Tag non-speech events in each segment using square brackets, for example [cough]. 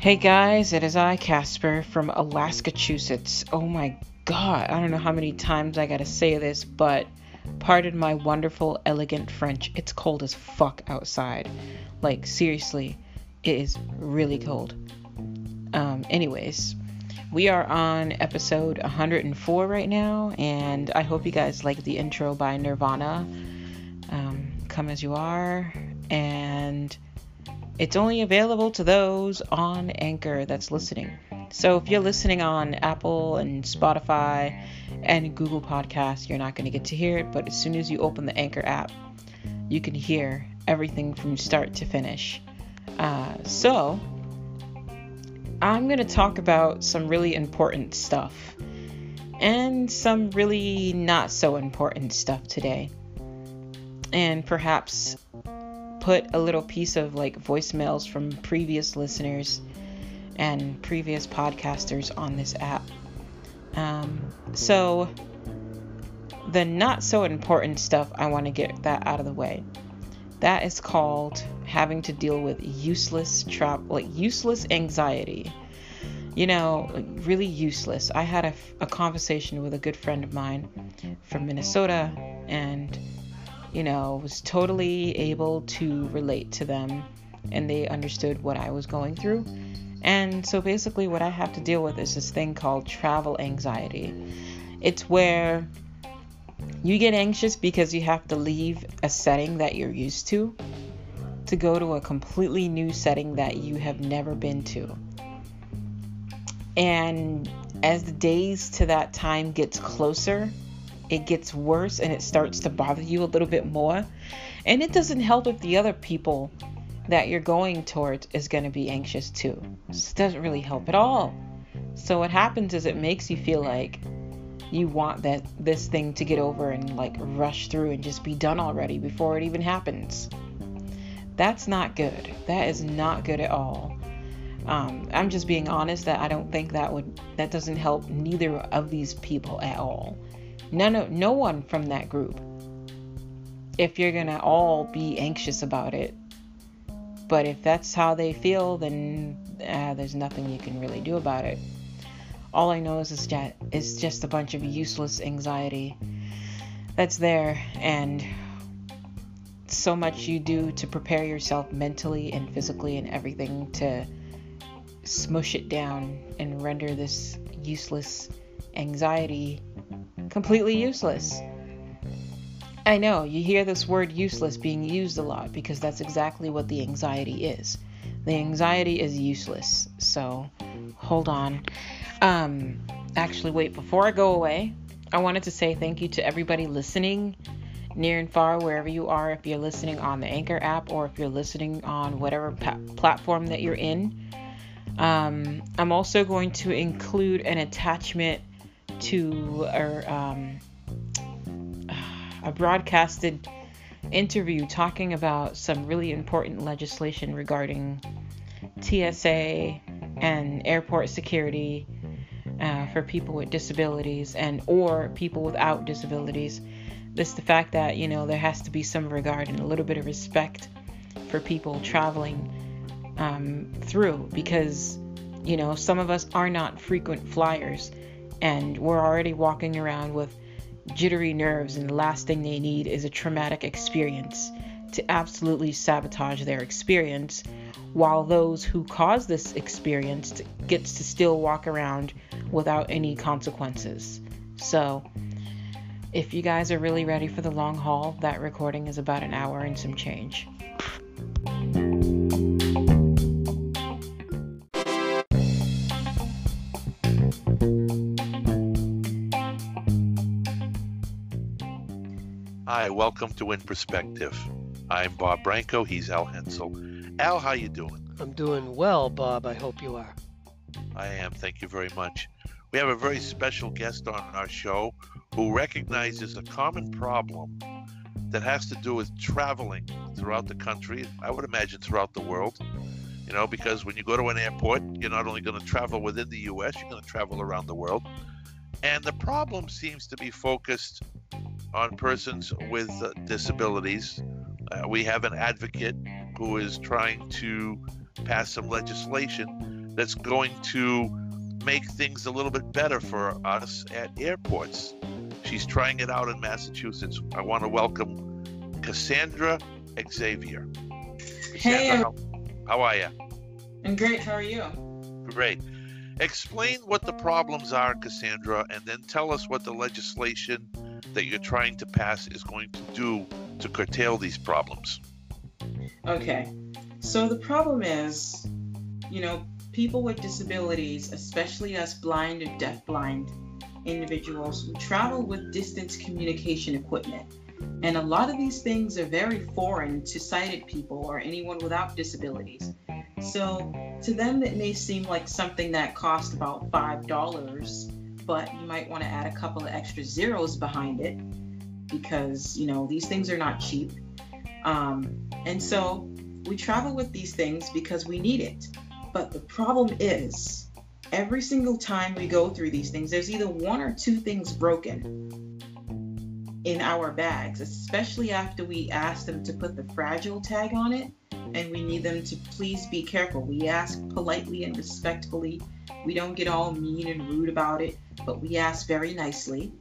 Hey guys, it is I, Casper, from Alaskachusetts. Oh my god, I don't know how many times I gotta say this, but pardon my wonderful, elegant French. It's cold as fuck outside. Like, seriously, it is really cold. Um, anyways, we are on episode 104 right now, and I hope you guys like the intro by Nirvana. Um, come as you are, and it's only available to those on Anchor that's listening. So if you're listening on Apple and Spotify and Google Podcasts, you're not going to get to hear it, but as soon as you open the Anchor app, you can hear everything from start to finish. Uh, so, I'm going to talk about some really important stuff and some really not so important stuff today. And perhaps put a little piece of like voicemails from previous listeners and previous podcasters on this app. Um, so, the not so important stuff, I want to get that out of the way. That is called having to deal with useless trap, like useless anxiety. You know, really useless. I had a, a conversation with a good friend of mine from Minnesota, and you know, was totally able to relate to them and they understood what I was going through. And so basically, what I have to deal with is this thing called travel anxiety. It's where you get anxious because you have to leave a setting that you're used to to go to a completely new setting that you have never been to. And as the days to that time gets closer, it gets worse and it starts to bother you a little bit more. And it doesn't help if the other people that you're going towards is going to be anxious too. It doesn't really help at all. So what happens is it makes you feel like you want that this thing to get over and like rush through and just be done already before it even happens. That's not good. That is not good at all. Um, I'm just being honest that I don't think that would that doesn't help neither of these people at all. None of no one from that group. If you're gonna all be anxious about it, but if that's how they feel, then uh, there's nothing you can really do about it. All I know is that it's just a bunch of useless anxiety that's there, and so much you do to prepare yourself mentally and physically and everything to smush it down and render this useless anxiety completely useless. I know you hear this word useless being used a lot because that's exactly what the anxiety is. The anxiety is useless. So hold on. Um, actually, wait, before I go away, I wanted to say thank you to everybody listening near and far, wherever you are. If you're listening on the Anchor app or if you're listening on whatever pa- platform that you're in. Um, I'm also going to include an attachment to or um, a broadcasted interview talking about some really important legislation regarding TSA and airport security uh, for people with disabilities and or people without disabilities. This the fact that you know there has to be some regard and a little bit of respect for people traveling um, through because you know some of us are not frequent flyers and we're already walking around with jittery nerves, and the last thing they need is a traumatic experience to absolutely sabotage their experience, while those who cause this experience gets to still walk around without any consequences. So, if you guys are really ready for the long haul, that recording is about an hour and some change. Welcome to In Perspective. I'm Bob Branco. He's Al Hensel. Al, how you doing? I'm doing well, Bob. I hope you are. I am. Thank you very much. We have a very special guest on our show who recognizes a common problem that has to do with traveling throughout the country. I would imagine throughout the world. You know, because when you go to an airport, you're not only going to travel within the U.S., you're going to travel around the world. And the problem seems to be focused on persons with disabilities. Uh, we have an advocate who is trying to pass some legislation that's going to make things a little bit better for us at airports. She's trying it out in Massachusetts. I want to welcome Casandra Xavier. Casandra, Hey, how, how are you? I'm great. How are you? Great. Explain what the problems are, Casandra, and then tell us what the legislation that you're trying to pass is going to do to curtail these problems. Okay. So the problem is, you know, people with disabilities, especially us blind or deaf-blind individuals, we travel with distance communication equipment. And a lot of these things are very foreign to sighted people or anyone without disabilities. So to them, it may seem like something that costs about $5, but you might want to add a couple of extra zeros behind it because, you know, these things are not cheap. Um, and so we travel with these things because we need it. But the problem is, every single time we go through these things, there's either one or two things broken in our bags, especially after we ask them to put the fragile tag on it and we need them to please be careful. We ask politely and respectfully. We don't get all mean and rude about it, but we ask very nicely.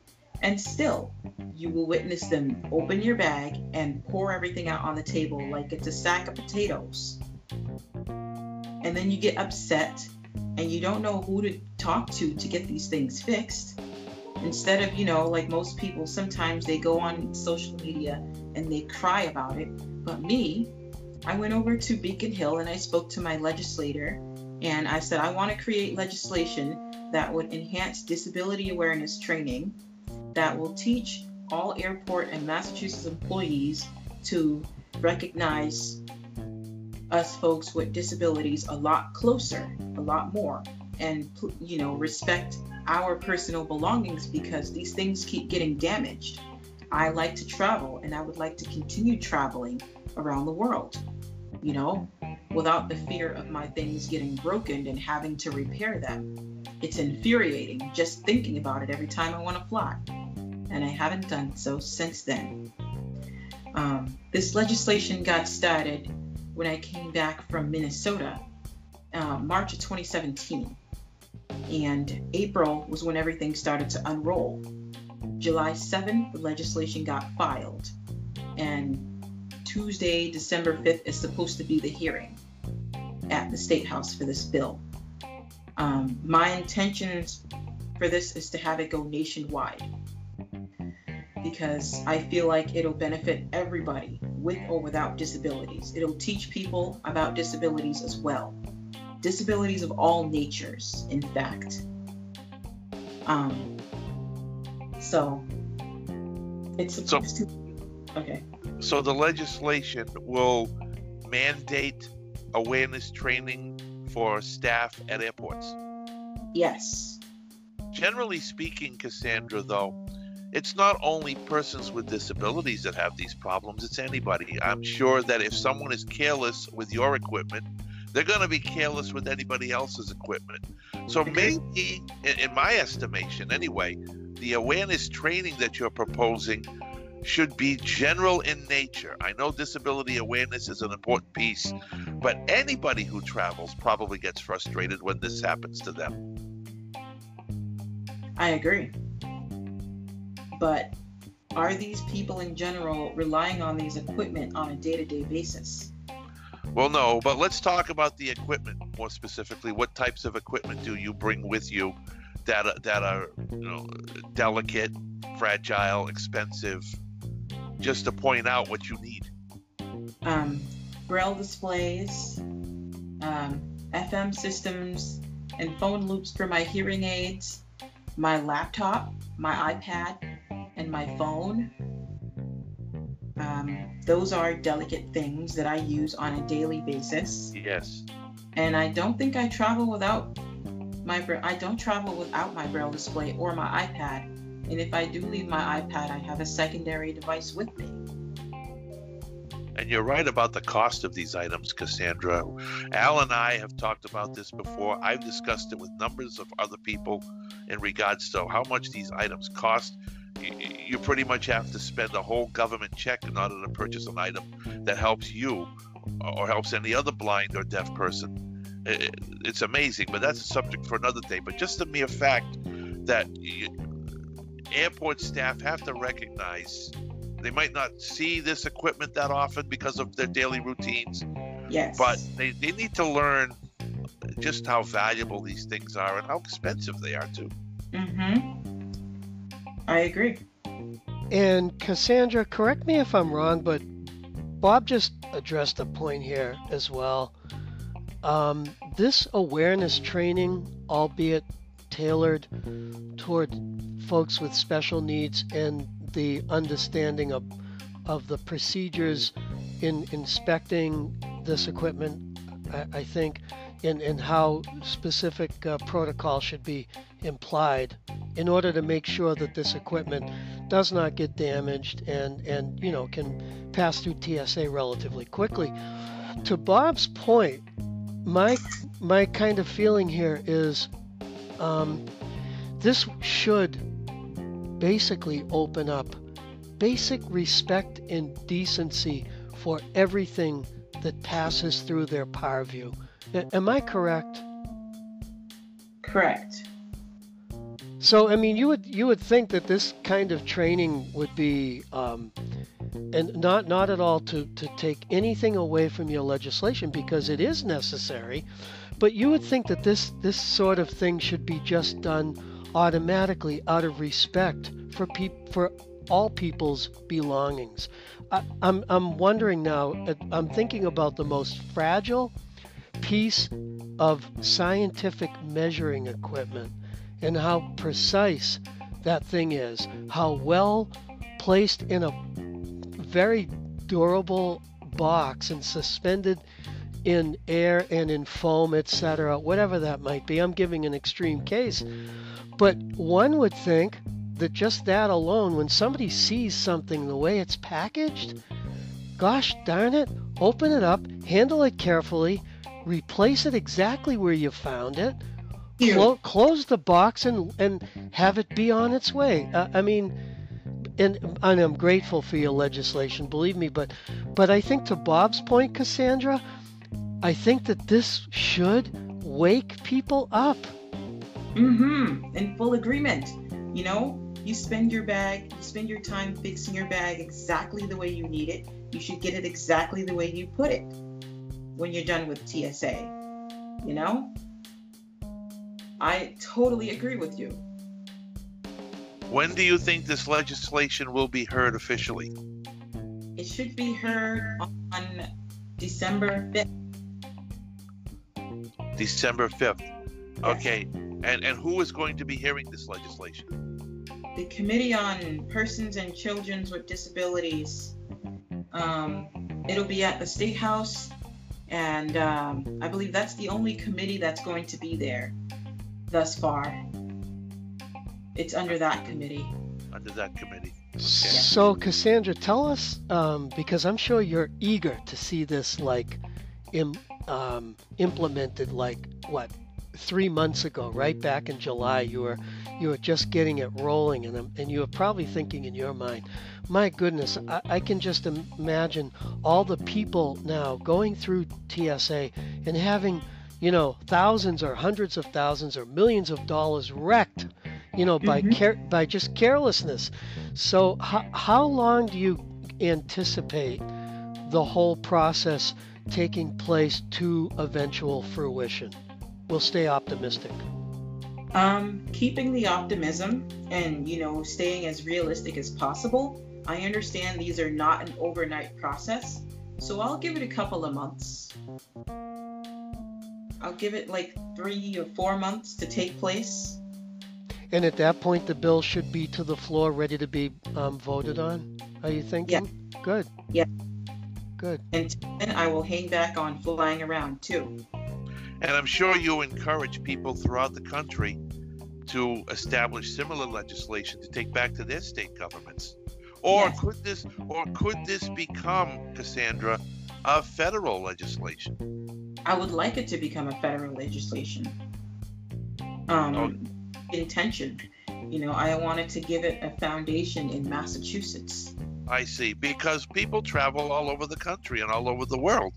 And still, you will witness them open your bag and pour everything out on the table like it's a sack of potatoes. And then you get upset and you don't know who to talk to to get these things fixed. Instead of, you know, like most people, sometimes they go on social media and they cry about it. But me, I went over to Beacon Hill and I spoke to my legislator and I said, I want to create legislation that would enhance disability awareness training that will teach all airport and Massachusetts employees to recognize us folks with disabilities a lot closer, a lot more, and you know, respect our personal belongings because these things keep getting damaged. I like to travel and I would like to continue traveling around the world, you know, without the fear of my things getting broken and having to repair them. It's infuriating just thinking about it every time I want to fly, and I haven't done so since then. Um, this legislation got started when I came back from Minnesota, uh, March of 2017. And April was when everything started to unroll. July 7th, the legislation got filed. And Tuesday, December 5th, is supposed to be the hearing at the State House for this bill. Um, my intentions for this is to have it go nationwide because I feel like it'll benefit everybody with or without disabilities. It'll teach people about disabilities as well. Disabilities of all natures, in fact. Um, so it's supposed So- to. Okay. So the legislation will mandate awareness training for staff at airports. Yes. Generally speaking, Casandra, though, it's not only persons with disabilities that have these problems, it's anybody. I'm sure that if someone is careless with your equipment, they're going to be careless with anybody else's equipment. So maybe, in, my estimation anyway, the awareness training that you're proposing should be general in nature. I know disability awareness is an important piece, but anybody who travels probably gets frustrated when this happens to them. I agree. But are these people in general relying on these equipment on a day to day basis? Well, no, but let's talk about the equipment more specifically. What types of equipment do you bring with you that are, that are you know delicate, fragile, expensive? Just to point out what you need. Um, braille displays, um, FM systems, and phone loops for my hearing aids, my laptop, my iPad, and my phone. Um, those are delicate things that I use on a daily basis. Yes. and I don't think I travel without my I don't travel without my braille display or my iPad. And if I do leave my iPad, I have a secondary device with me. And you're right about the cost of these items, Casandra. Al and I have talked about this before. I've discussed it with numbers of other people in regards to how much these items cost. You pretty much have to spend a whole government check in order to purchase an item that helps you or helps any other blind or deaf person it's amazing. But that's a subject for another day. But just the mere fact that airport staff have to recognize they might not see this equipment that often because of their daily routines, Yes. but they, they need to learn just how valuable these things are and how expensive they are too. Mm-hmm. I agree. And Casandra, correct me if I'm wrong, but Bob just addressed a point here as well. Um, this awareness training, albeit tailored toward folks with special needs and the understanding of, of the procedures in inspecting this equipment, I, I think, and, and how specific uh, protocol should be implied in order to make sure that this equipment does not get damaged and, and you know can pass through TSA relatively quickly. To Bob's point, my my kind of feeling here is um, this should basically open up basic respect and decency for everything that passes through their purview. Am I correct? Correct. So I mean, you would you would think that this kind of training would be, um, and not not at all to to take anything away from your legislation because it is necessary, but you would think that this this sort of thing should be just done automatically out of respect for peop for all people's belongings. I, I'm I'm wondering now. uh, I'm thinking about the most fragile piece of scientific measuring equipment and how precise that thing is, how well placed in a very durable box and suspended in air and in foam, etc., whatever that might be. I'm giving an extreme case. But one would think that just that alone, when somebody sees something the way it's packaged, gosh darn it, open it up, handle it carefully, replace it exactly where you found it, Clo- close the box and and have it be on its way. Uh, I mean, and, and I'm grateful for your legislation, believe me. But but I think to Bob's point, Casandra, I think that this should wake people up. Mm-hmm. In full agreement. You know, you spend your bag, you spend your time fixing your bag exactly the way you need it. You should get it exactly the way you put it when you're done with TSA. You know? I totally agree with you. When do you think this legislation will be heard officially? It should be heard on December 5th. December 5th. Okay. And and who is going to be hearing this legislation? The Committee on Persons and Children's with Disabilities. Um, it'll be at the State House, and um, I believe that's the only committee that's going to be there thus far. It's under that committee. Under that committee. So Casandra, tell us um, because I'm sure you're eager to see this like Im, um, implemented. Like what? Three months ago, right back in July, you were you were just getting it rolling, and and you were probably thinking in your mind, my goodness, I, I can just imagine all the people now going through TSA and having, you know, thousands or hundreds of thousands or millions of dollars wrecked, you know, by Mhm. care by just carelessness. So how, how long do you anticipate the whole process taking place to eventual fruition? We'll stay optimistic. Um, keeping the optimism and you know staying as realistic as possible. I understand these are not an overnight process, so I'll give it a couple of months. I'll give it like three or four months to take place. And at that point, the bill should be to the floor, ready to be um, voted on. Are you thinking? Yeah. Good. Yeah. Good. And then I will hang back on flying around too. And I'm sure you encourage people throughout the country to establish similar legislation to take back to their state governments. Or Yes. could this or could this become, Casandra, a federal legislation? I would like it to become a federal legislation. Um, intention. You know, I wanted to give it a foundation in Massachusetts. I see. Because people travel all over the country and all over the world.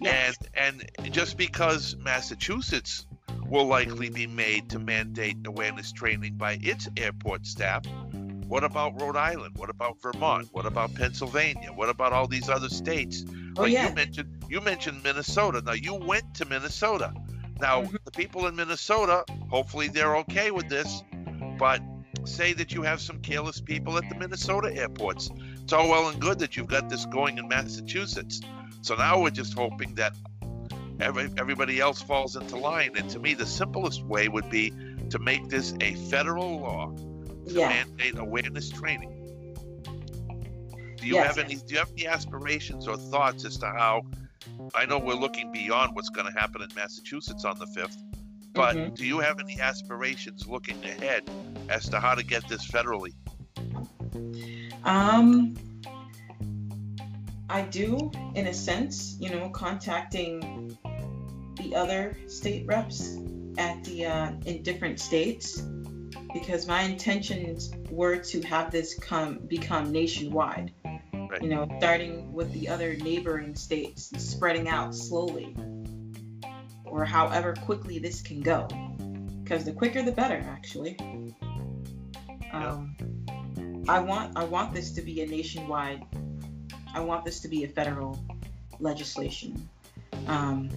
Yes. And and just because Massachusetts will likely be made to mandate awareness training by its airport staff, what about Rhode Island? What about Vermont? What about Pennsylvania? What about all these other states? Oh, Like yeah. you mentioned you mentioned Minnesota. Now you went to Minnesota. Now Mhm. the people in Minnesota, hopefully they're okay with this, but say that you have some careless people at the Minnesota airports. It's all well and good that you've got this going in Massachusetts. So now we're just hoping that every, everybody else falls into line. And to me, the simplest way would be to make this a federal law to Yeah. mandate awareness training. Do you Yes. have any? Do you have any aspirations or thoughts as to how? I know we're looking beyond what's going to happen in Massachusetts on the fifth, but Mhm. do you have any aspirations looking ahead as to how to get this federally? Um, I do, in a sense, you know, contacting the other state reps at the uh, in different states because my intentions were to have this come become nationwide. Right. You know, starting with the other neighboring states, spreading out slowly, or however quickly this can go. Because the quicker, the better, actually. Um, I want I want this to be a nationwide. I want this to be a federal legislation. Um,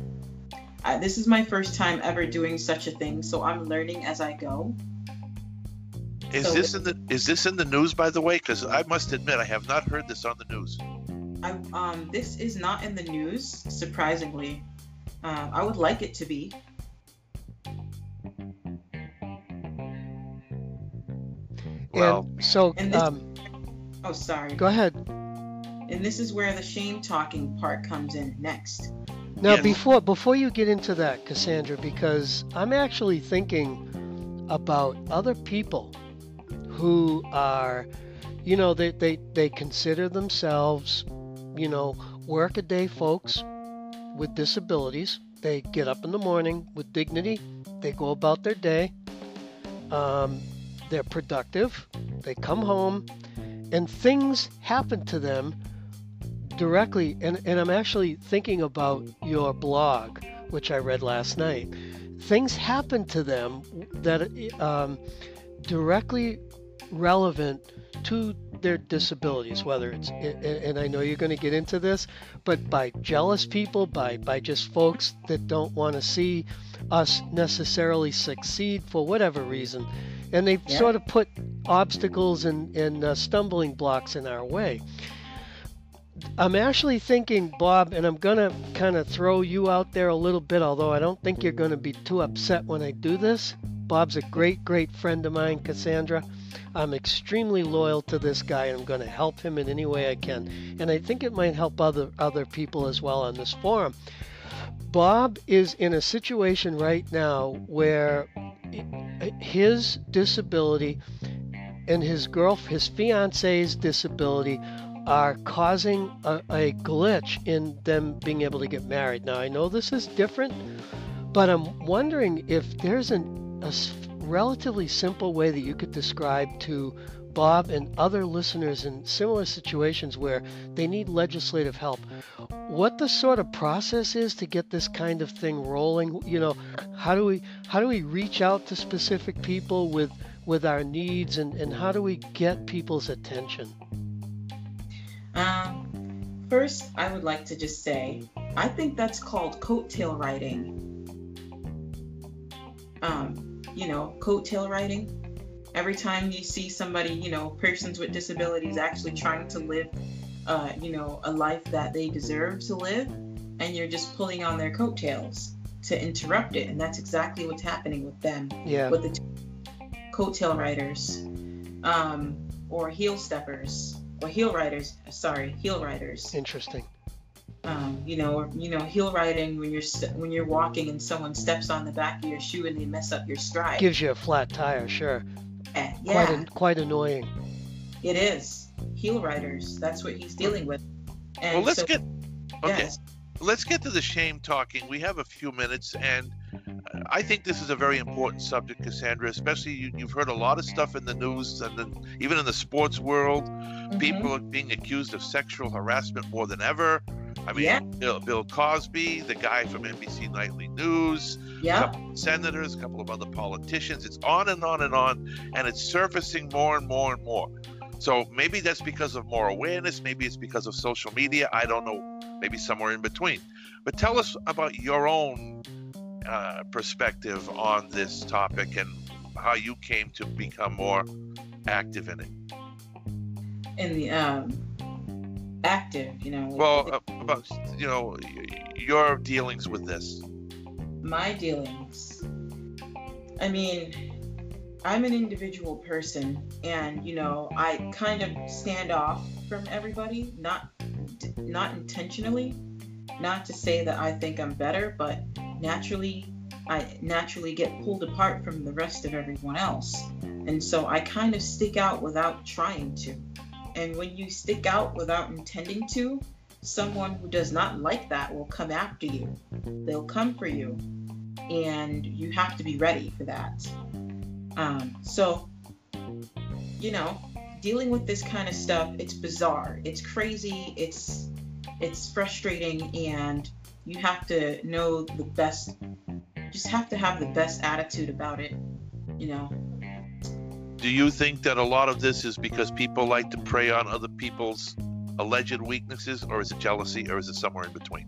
I, this is my first time ever doing such a thing, so I'm learning as I go. Is So this in the is this in the news by the way? Because I must admit I have not heard this on the news. I um this is not in the news, surprisingly. Uh, I would like it to be. Well, and so and this- um, Oh, sorry. go ahead. And this is where the shame talking part comes in next. Now, Yes. before before you get into that, Casandra, because I'm actually thinking about other people who are, you know, they they, they consider themselves, you know, workaday folks with disabilities. They get up in the morning with dignity. They go about their day. Um, they're productive. They come home, and things happen to them directly and, and i'm actually thinking about your blog which i read last night things happen to them that um, directly relevant to their disabilities whether it's and i know you're going to get into this but by jealous people by by just folks that don't want to see us necessarily succeed for whatever reason and they Yeah. sort of put obstacles and, and uh, stumbling blocks in our way I'm actually thinking, Bob, and I'm going to kind of throw you out there a little bit, although I don't think you're going to be too upset when I do this. Bob's a great, great friend of mine, Casandra. I'm extremely loyal to this guy, and I'm going to help him in any way I can. And I think it might help other other people as well on this forum. Bob is in a situation right now where his disability and his girl, his fiance's disability are causing a, a glitch in them being able to get married. Now, I know this is different, but I'm wondering if there's an, a relatively simple way that you could describe to Bob and other listeners in similar situations where they need legislative help. What the sort of process is to get this kind of thing rolling? You know, how do we how do we reach out to specific people with with our needs and, and how do we get people's attention? Um, first, I would like to just say, I think that's called coattail riding. Um, you know, coattail riding. Every time you see somebody, you know, persons with disabilities actually trying to live, uh, you know, a life that they deserve to live, and you're just pulling on their coattails to interrupt it, and that's exactly what's happening with them Yeah. with the t- coattail riders, um, or heel steppers, or heel riders. Sorry, heel riders. Interesting. Um, you know, or, you know, heel riding when you're st- when you're walking and someone steps on the back of your shoe and they mess up your stride. Gives you a flat tire, sure. Eh, Quite yeah, an, quite annoying. it is heel riders. That's what he's dealing with. And well, let's so, get okay. yes, Let's get to the shame talking. We have a few minutes, and I think this is a very important subject, Casandra. Especially you, you've heard a lot of stuff in the news, and then even in the sports world, mhm, people are being accused of sexual harassment more than ever. I mean, Yeah. Bill, Bill Cosby, the guy from NBC Nightly News, a Yeah. couple of senators, a couple of other politicians. It's on and on and on, and it's surfacing more and more and more. So maybe that's because of more awareness. Maybe it's because of social media. I don't know. Maybe somewhere in between. But tell us about your own uh, perspective on this topic and how you came to become more active in it. In the um, active, you know. Well, uh, about you know your dealings with this. my dealings. I mean, I'm an individual person, and you know, I kind of stand off from everybody, not not intentionally. Not to say that I think I'm better, but naturally, I naturally get pulled apart from the rest of everyone else, and so I kind of stick out without trying to. And when you stick out without intending to, someone who does not like that will come after you. They'll come for you and you have to be ready for that. Um, so, you know, dealing with this kind of stuff, it's bizarre, it's crazy, it's it's frustrating, and you have to know the best. Just have to have the best attitude about it, you know. Do you think that a lot of this is because people like to prey on other people's alleged weaknesses, or is it jealousy, or is it somewhere in between?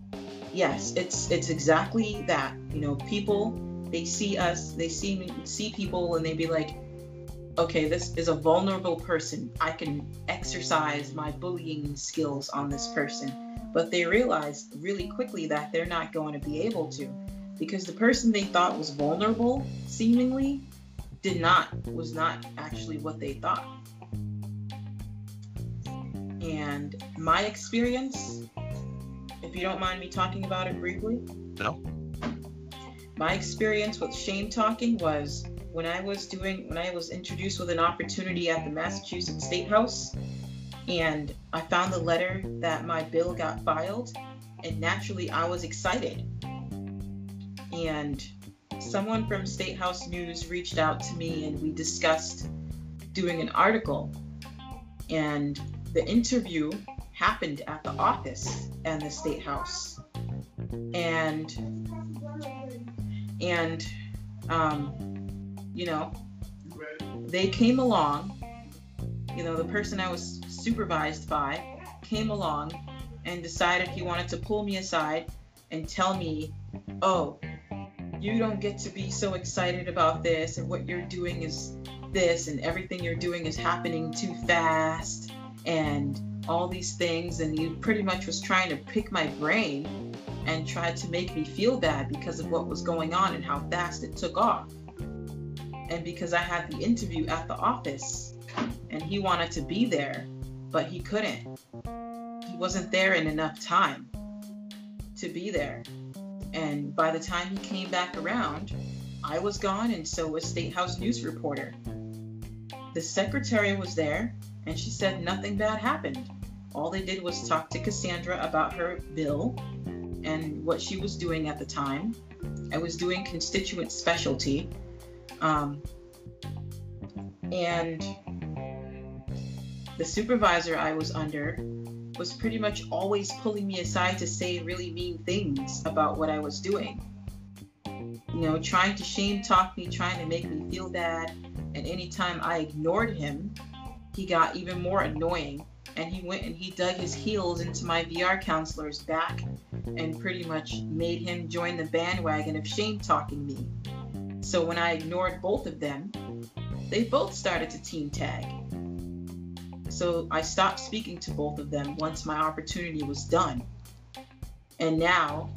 Yes, it's it's exactly that. You know, people they see us, they see see people, and they be like, okay, this is a vulnerable person. I can exercise my bullying skills on this person. But they realize really quickly that they're not going to be able to, because the person they thought was vulnerable, seemingly, did not was not actually what they thought. And my experience if you don't mind me talking about it briefly. No. My experience with shame talking was when I was doing when I was introduced with an opportunity at the Massachusetts State House and I found the letter that my bill got filed and naturally I was excited. And someone from State House News reached out to me and we discussed doing an article. And the interview happened at the office and the state house and and um, you know they came along you know the person i was supervised by came along and decided he wanted to pull me aside and tell me oh you don't get to be so excited about this and what you're doing is this and everything you're doing is happening too fast and all these things and he pretty much was trying to pick my brain and tried to make me feel bad because of what was going on and how fast it took off. And because i had the interview at the office and he wanted to be there but he couldn't. He wasn't there in enough time to be there and by the time he came back around i was gone and so was state house news reporter the secretary was there and she said nothing bad happened. All they did was talk to Casandra about her bill and what she was doing at the time. I was doing constituent specialty. Um, and the supervisor I was under was pretty much always pulling me aside to say really mean things about what I was doing. You know, trying to shame talk me, trying to make me feel bad. And anytime I ignored him, he got even more annoying and he went and he dug his heels into my VR counselor's back and pretty much made him join the bandwagon of shame talking me. So when I ignored both of them, they both started to team tag. So I stopped speaking to both of them once my opportunity was done. And now,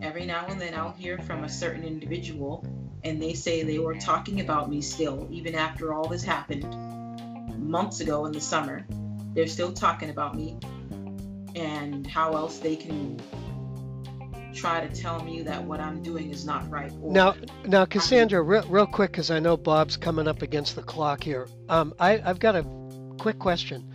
every now and then, I'll hear from a certain individual and they say they were talking about me still, even after all this happened months ago in the summer. They're still talking about me and how else they can try to tell me that what I'm doing is not right. Or, Now, now, Casandra, real, real quick, because I know Bob's coming up against the clock here. Um, I, I've got a quick question.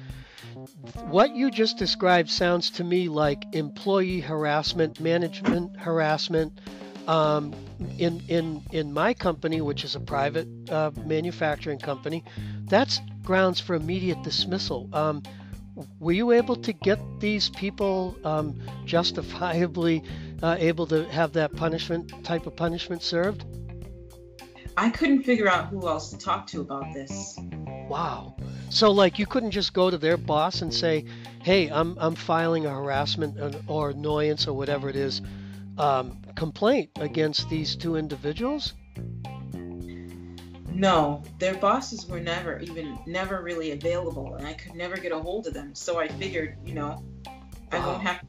What you just described sounds to me like employee harassment, management harassment. Um, in in in my company, which is a private uh, manufacturing company, that's grounds for immediate dismissal. Um, were you able to get these people um, justifiably uh, able to have that punishment type of punishment served? I couldn't figure out who else to talk to about this. Wow. So like you couldn't just go to their boss and say, "Hey, I'm I'm filing a harassment or annoyance or whatever it is um, complaint against these two individuals." No, their bosses were never even never really available, and I could never get a hold of them. So I figured, you know, I won't have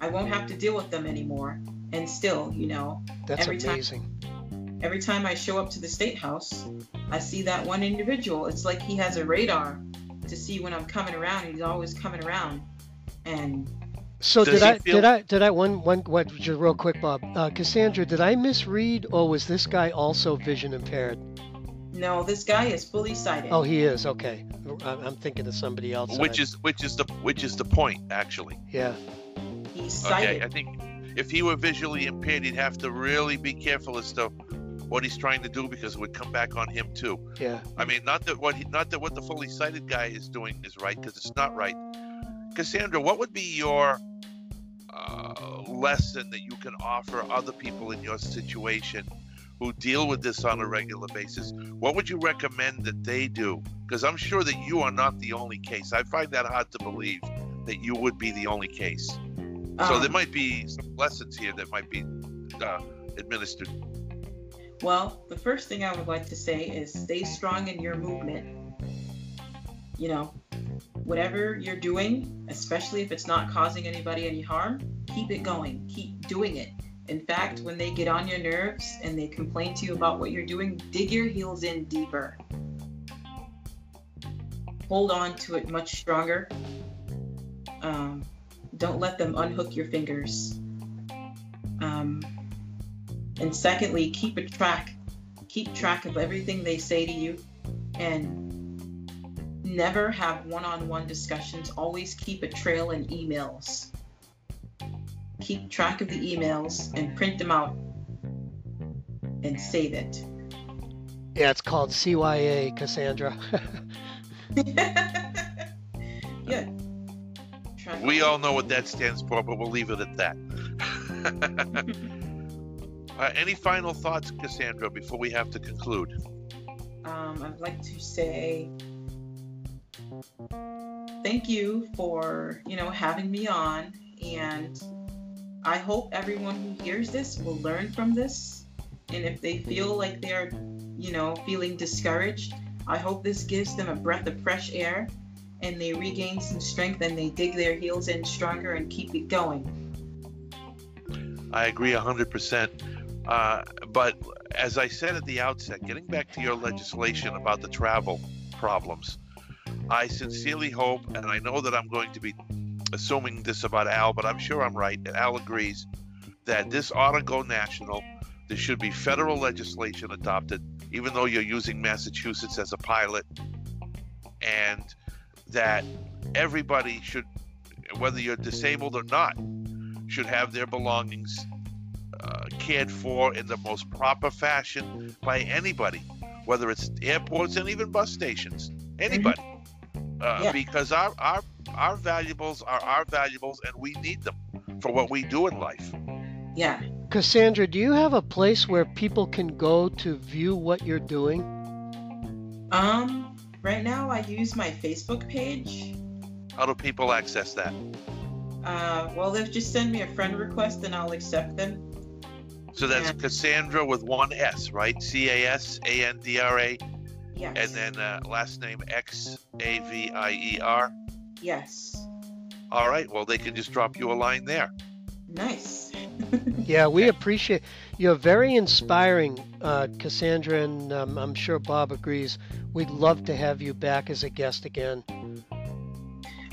I won't have to deal with them anymore. And still, you know, that's every amazing. Time, every time I show up to the state house, I see that one individual. It's like he has a radar to see when I'm coming around. He's always coming around, and so Does did I feel... did I did I one one what just real quick, Bob? Uh, Casandra, did I misread, or was this guy also vision impaired? No, this guy is fully sighted. Oh, he is. Okay, I'm thinking of somebody else. Which is which is the which is the point actually. Yeah. He's sighted. Okay, I think if he were visually impaired, he'd have to really be careful as to what he's trying to do because it would come back on him too. Yeah. I mean, not that what he, not that what the fully sighted guy is doing is right because it's not right. Casandra, what would be your uh, lesson that you can offer other people in your situation who deal with this on a regular basis, what would you recommend that they do? Because I'm sure that you are not the only case. I find that hard to believe that you would be the only case. so there um, might be some lessons here that might be uh, administered. Well, the first thing I would like to say is stay strong in your movement. You know, whatever you're doing, especially if it's not causing anybody any harm, keep it going. Keep doing it. In fact, when they get on your nerves and they complain to you about what you're doing, dig your heels in deeper. Hold on to it much stronger. Um, don't let them unhook your fingers. Um, and secondly, keep a track. Keep track of everything they say to you and never have one on one discussions. Always keep a trail in emails keep track of the emails and print them out and save it. Yeah, it's called CYA, Casandra. [laughs] [laughs] yeah. We all know what that stands for, but we'll leave it at that. [laughs] uh, any final thoughts, Casandra, before we have to conclude? Um, I'd like to say thank you for you know having me on and I hope everyone who hears this will learn from this. And if they feel like they're, you know, feeling discouraged, I hope this gives them a breath of fresh air and they regain some strength and they dig their heels in stronger and keep it going. I agree 100%. Uh, but as I said at the outset, getting back to your legislation about the travel problems, I sincerely hope, and I know that I'm going to be assuming this about Al, but I'm sure I'm right, that Al agrees that this ought to go national. There should be federal legislation adopted, even though you're using Massachusetts as a pilot, and that everybody should, whether you're disabled or not, should have their belongings uh, cared for in the most proper fashion by anybody, whether it's airports and even bus stations, anybody. Uh, yeah. Because our, our our valuables are our valuables and we need them for what we do in life. Yeah. Casandra, do you have a place where people can go to view what you're doing? Um, right now I use my Facebook page. How do people access that? Uh, well, they'll just send me a friend request and I'll accept them. So that's yeah. Casandra with one S, right? C A S A N D R A. Yes. And then uh, last name X A V I E R. Yes. All right. Well, they can just drop you a line there. Nice. [laughs] yeah, we appreciate. You're very inspiring, uh, Casandra, and um, I'm sure Bob agrees. We'd love to have you back as a guest again.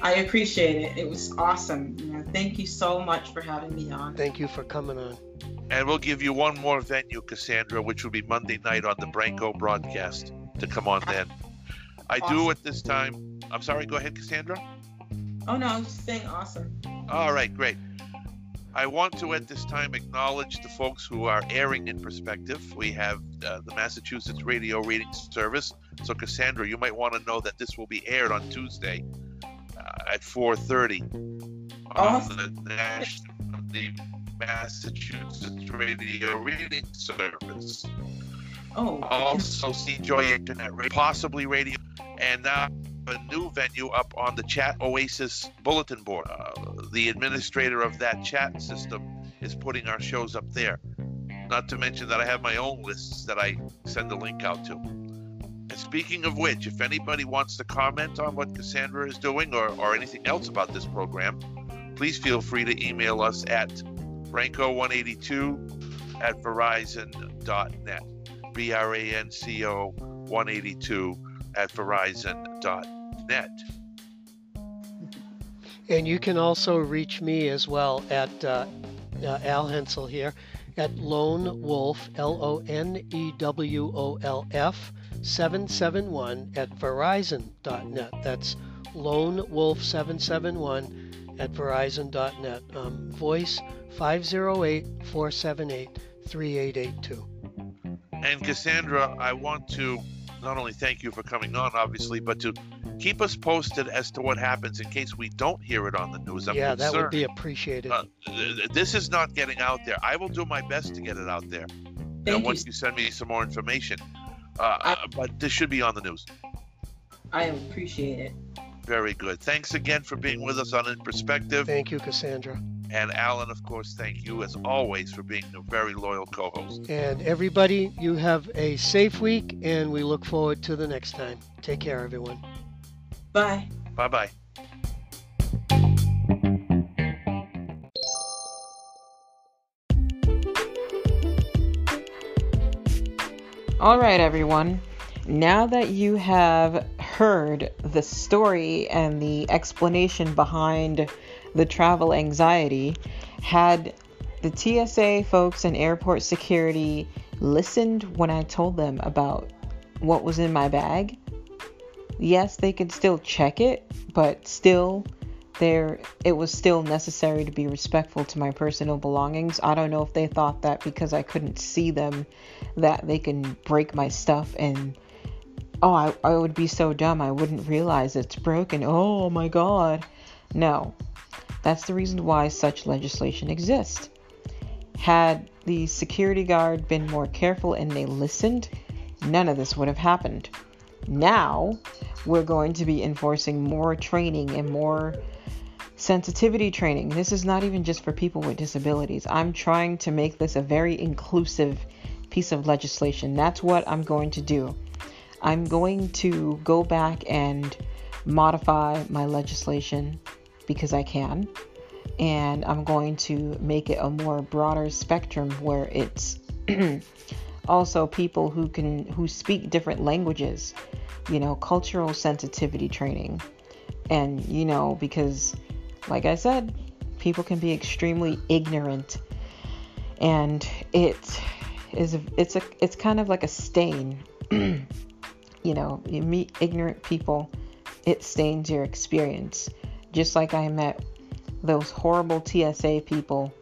I appreciate it. It was awesome. You know, thank you so much for having me on. Thank you for coming on. And we'll give you one more venue, Casandra, which will be Monday night on the Branco broadcast to come on then. I awesome. do at this time. I'm sorry. Go ahead, Casandra. Oh no, I was just saying awesome. All right, great. I want to at this time acknowledge the folks who are airing in perspective. We have uh, the Massachusetts Radio Reading Service. So, Casandra, you might want to know that this will be aired on Tuesday uh, at 4:30 on the national Massachusetts Radio Reading Service. Oh. Also, see Joy Internet, possibly radio, and now a new venue up on the Chat Oasis bulletin board. Uh, the administrator of that chat system is putting our shows up there. Not to mention that I have my own lists that I send the link out to. And speaking of which, if anybody wants to comment on what Casandra is doing or, or anything else about this program, please feel free to email us at branco182 at verizon.net. B R A N C O 182 at verizon.net. And you can also reach me as well at uh, uh, Al Hensel here at Lone Wolf, L O N E W O L F 771 at verizon.net. That's Lone Wolf 771 at verizon.net. Um, voice 508 478 3882. And Casandra, I want to not only thank you for coming on, obviously, but to keep us posted as to what happens in case we don't hear it on the news. I'm yeah, concerned. that would be appreciated. Uh, this is not getting out there. I will do my best to get it out there. Thank you. once you send me some more information. Uh, I, uh, but this should be on the news. I appreciate it. Very good. Thanks again for being with us on In Perspective. Thank you, Casandra. And Alan, of course, thank you as always for being a very loyal co host. And everybody, you have a safe week, and we look forward to the next time. Take care, everyone. Bye. Bye bye. All right, everyone. Now that you have heard the story and the explanation behind the travel anxiety, had the TSA folks and airport security listened when I told them about what was in my bag? Yes, they could still check it, but still there it was still necessary to be respectful to my personal belongings. I don't know if they thought that because I couldn't see them that they can break my stuff and oh, I, I would be so dumb I wouldn't realize it's broken. Oh my god. No. That's the reason why such legislation exists. Had the security guard been more careful and they listened, none of this would have happened. Now, we're going to be enforcing more training and more sensitivity training. This is not even just for people with disabilities. I'm trying to make this a very inclusive piece of legislation. That's what I'm going to do. I'm going to go back and modify my legislation because I can. And I'm going to make it a more broader spectrum where it's [clears throat] also people who can who speak different languages, you know, cultural sensitivity training. And you know, because like I said, people can be extremely ignorant and it is it's a it's kind of like a stain. [clears throat] you know, you meet ignorant people, it stains your experience just like I met those horrible TSA people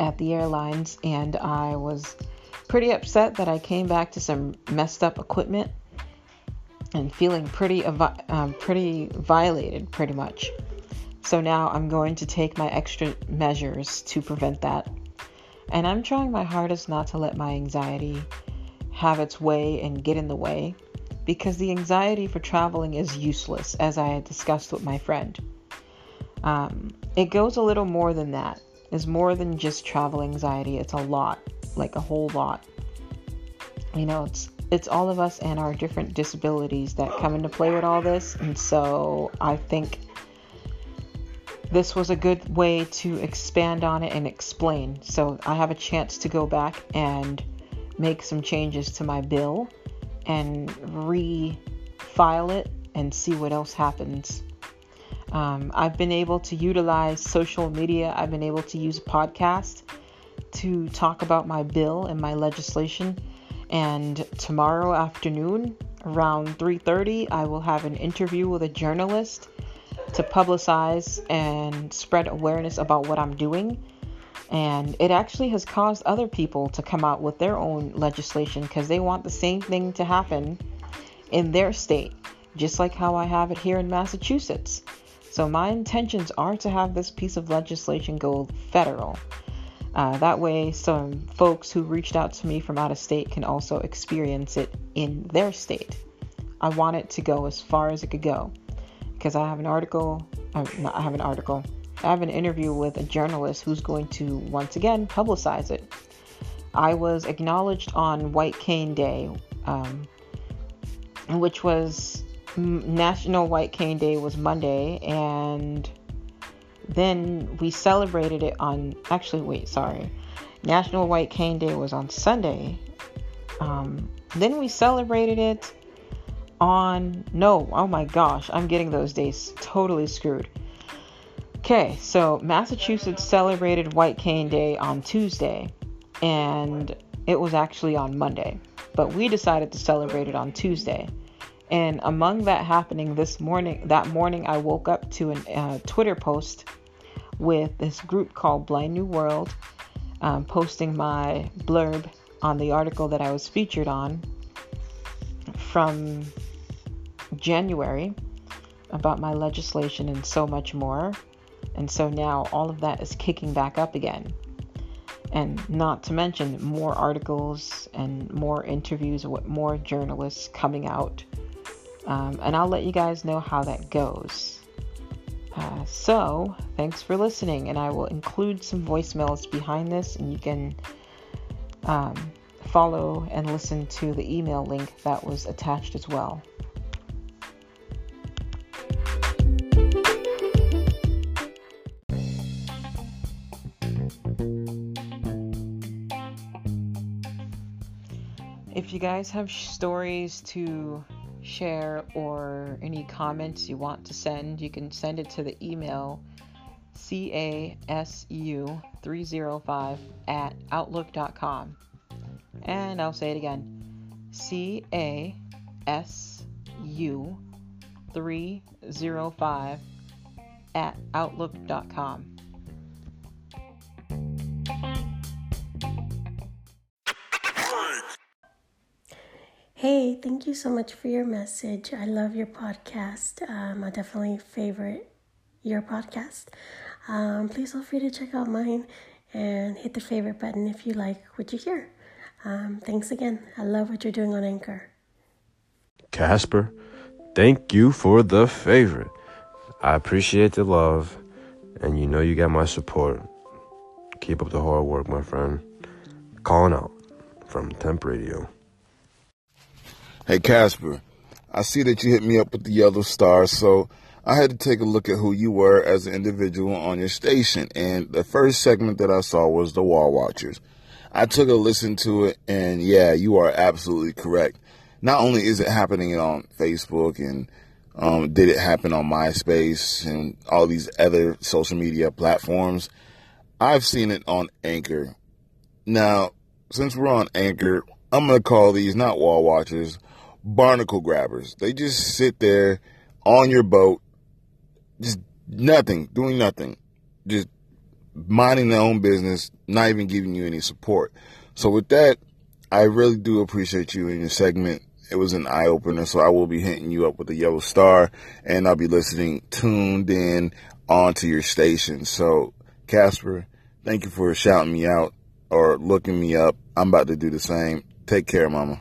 at the airlines, and I was pretty upset that I came back to some messed up equipment and feeling pretty um, pretty violated, pretty much. So now I'm going to take my extra measures to prevent that. And I'm trying my hardest not to let my anxiety have its way and get in the way because the anxiety for traveling is useless, as I had discussed with my friend. Um, it goes a little more than that. It's more than just travel anxiety. It's a lot, like a whole lot. You know, it's it's all of us and our different disabilities that come into play with all this, and so I think this was a good way to expand on it and explain. So I have a chance to go back and make some changes to my bill and refile it and see what else happens. Um, I've been able to utilize social media. I've been able to use podcast to talk about my bill and my legislation. And tomorrow afternoon, around 3:30, I will have an interview with a journalist to publicize and spread awareness about what I'm doing and it actually has caused other people to come out with their own legislation because they want the same thing to happen in their state, just like how I have it here in Massachusetts. So my intentions are to have this piece of legislation go federal. Uh, that way, some folks who reached out to me from out of state can also experience it in their state. I want it to go as far as it could go because I have an article. I have an article. I have an interview with a journalist who's going to once again publicize it. I was acknowledged on White Cane Day, um, which was National White Cane Day was Monday, and then we celebrated it on. Actually, wait, sorry. National White Cane Day was on Sunday. Um, then we celebrated it on. No, oh my gosh, I'm getting those days totally screwed. Okay, so Massachusetts celebrated White Cane Day on Tuesday, and it was actually on Monday, but we decided to celebrate it on Tuesday. And among that happening this morning, that morning, I woke up to a uh, Twitter post with this group called Blind New World, um, posting my blurb on the article that I was featured on from January about my legislation and so much more. And so now all of that is kicking back up again. And not to mention more articles and more interviews with more journalists coming out um, and I'll let you guys know how that goes. Uh, so, thanks for listening, and I will include some voicemails behind this, and you can um, follow and listen to the email link that was attached as well. You guys have stories to share, or any comments you want to send, you can send it to the email casu305 at outlook.com. And I'll say it again casu305 at outlook.com. Hey, thank you so much for your message. I love your podcast. Um, I definitely favorite your podcast. Um, please feel free to check out mine and hit the favorite button if you like what you hear. Um, thanks again. I love what you're doing on Anchor. Casper, thank you for the favorite. I appreciate the love, and you know you got my support. Keep up the hard work, my friend. Calling out from Temp Radio. Hey, Casper, I see that you hit me up with the yellow star, so I had to take a look at who you were as an individual on your station. And the first segment that I saw was the Wall Watchers. I took a listen to it, and yeah, you are absolutely correct. Not only is it happening on Facebook and um, did it happen on MySpace and all these other social media platforms, I've seen it on Anchor. Now, since we're on Anchor, I'm going to call these not wall watchers, barnacle grabbers. They just sit there on your boat, just nothing, doing nothing, just minding their own business, not even giving you any support. So with that, I really do appreciate you in your segment. It was an eye opener, so I will be hitting you up with a yellow star, and I'll be listening tuned in onto your station. So, Casper, thank you for shouting me out or looking me up. I'm about to do the same. Take care, Mama.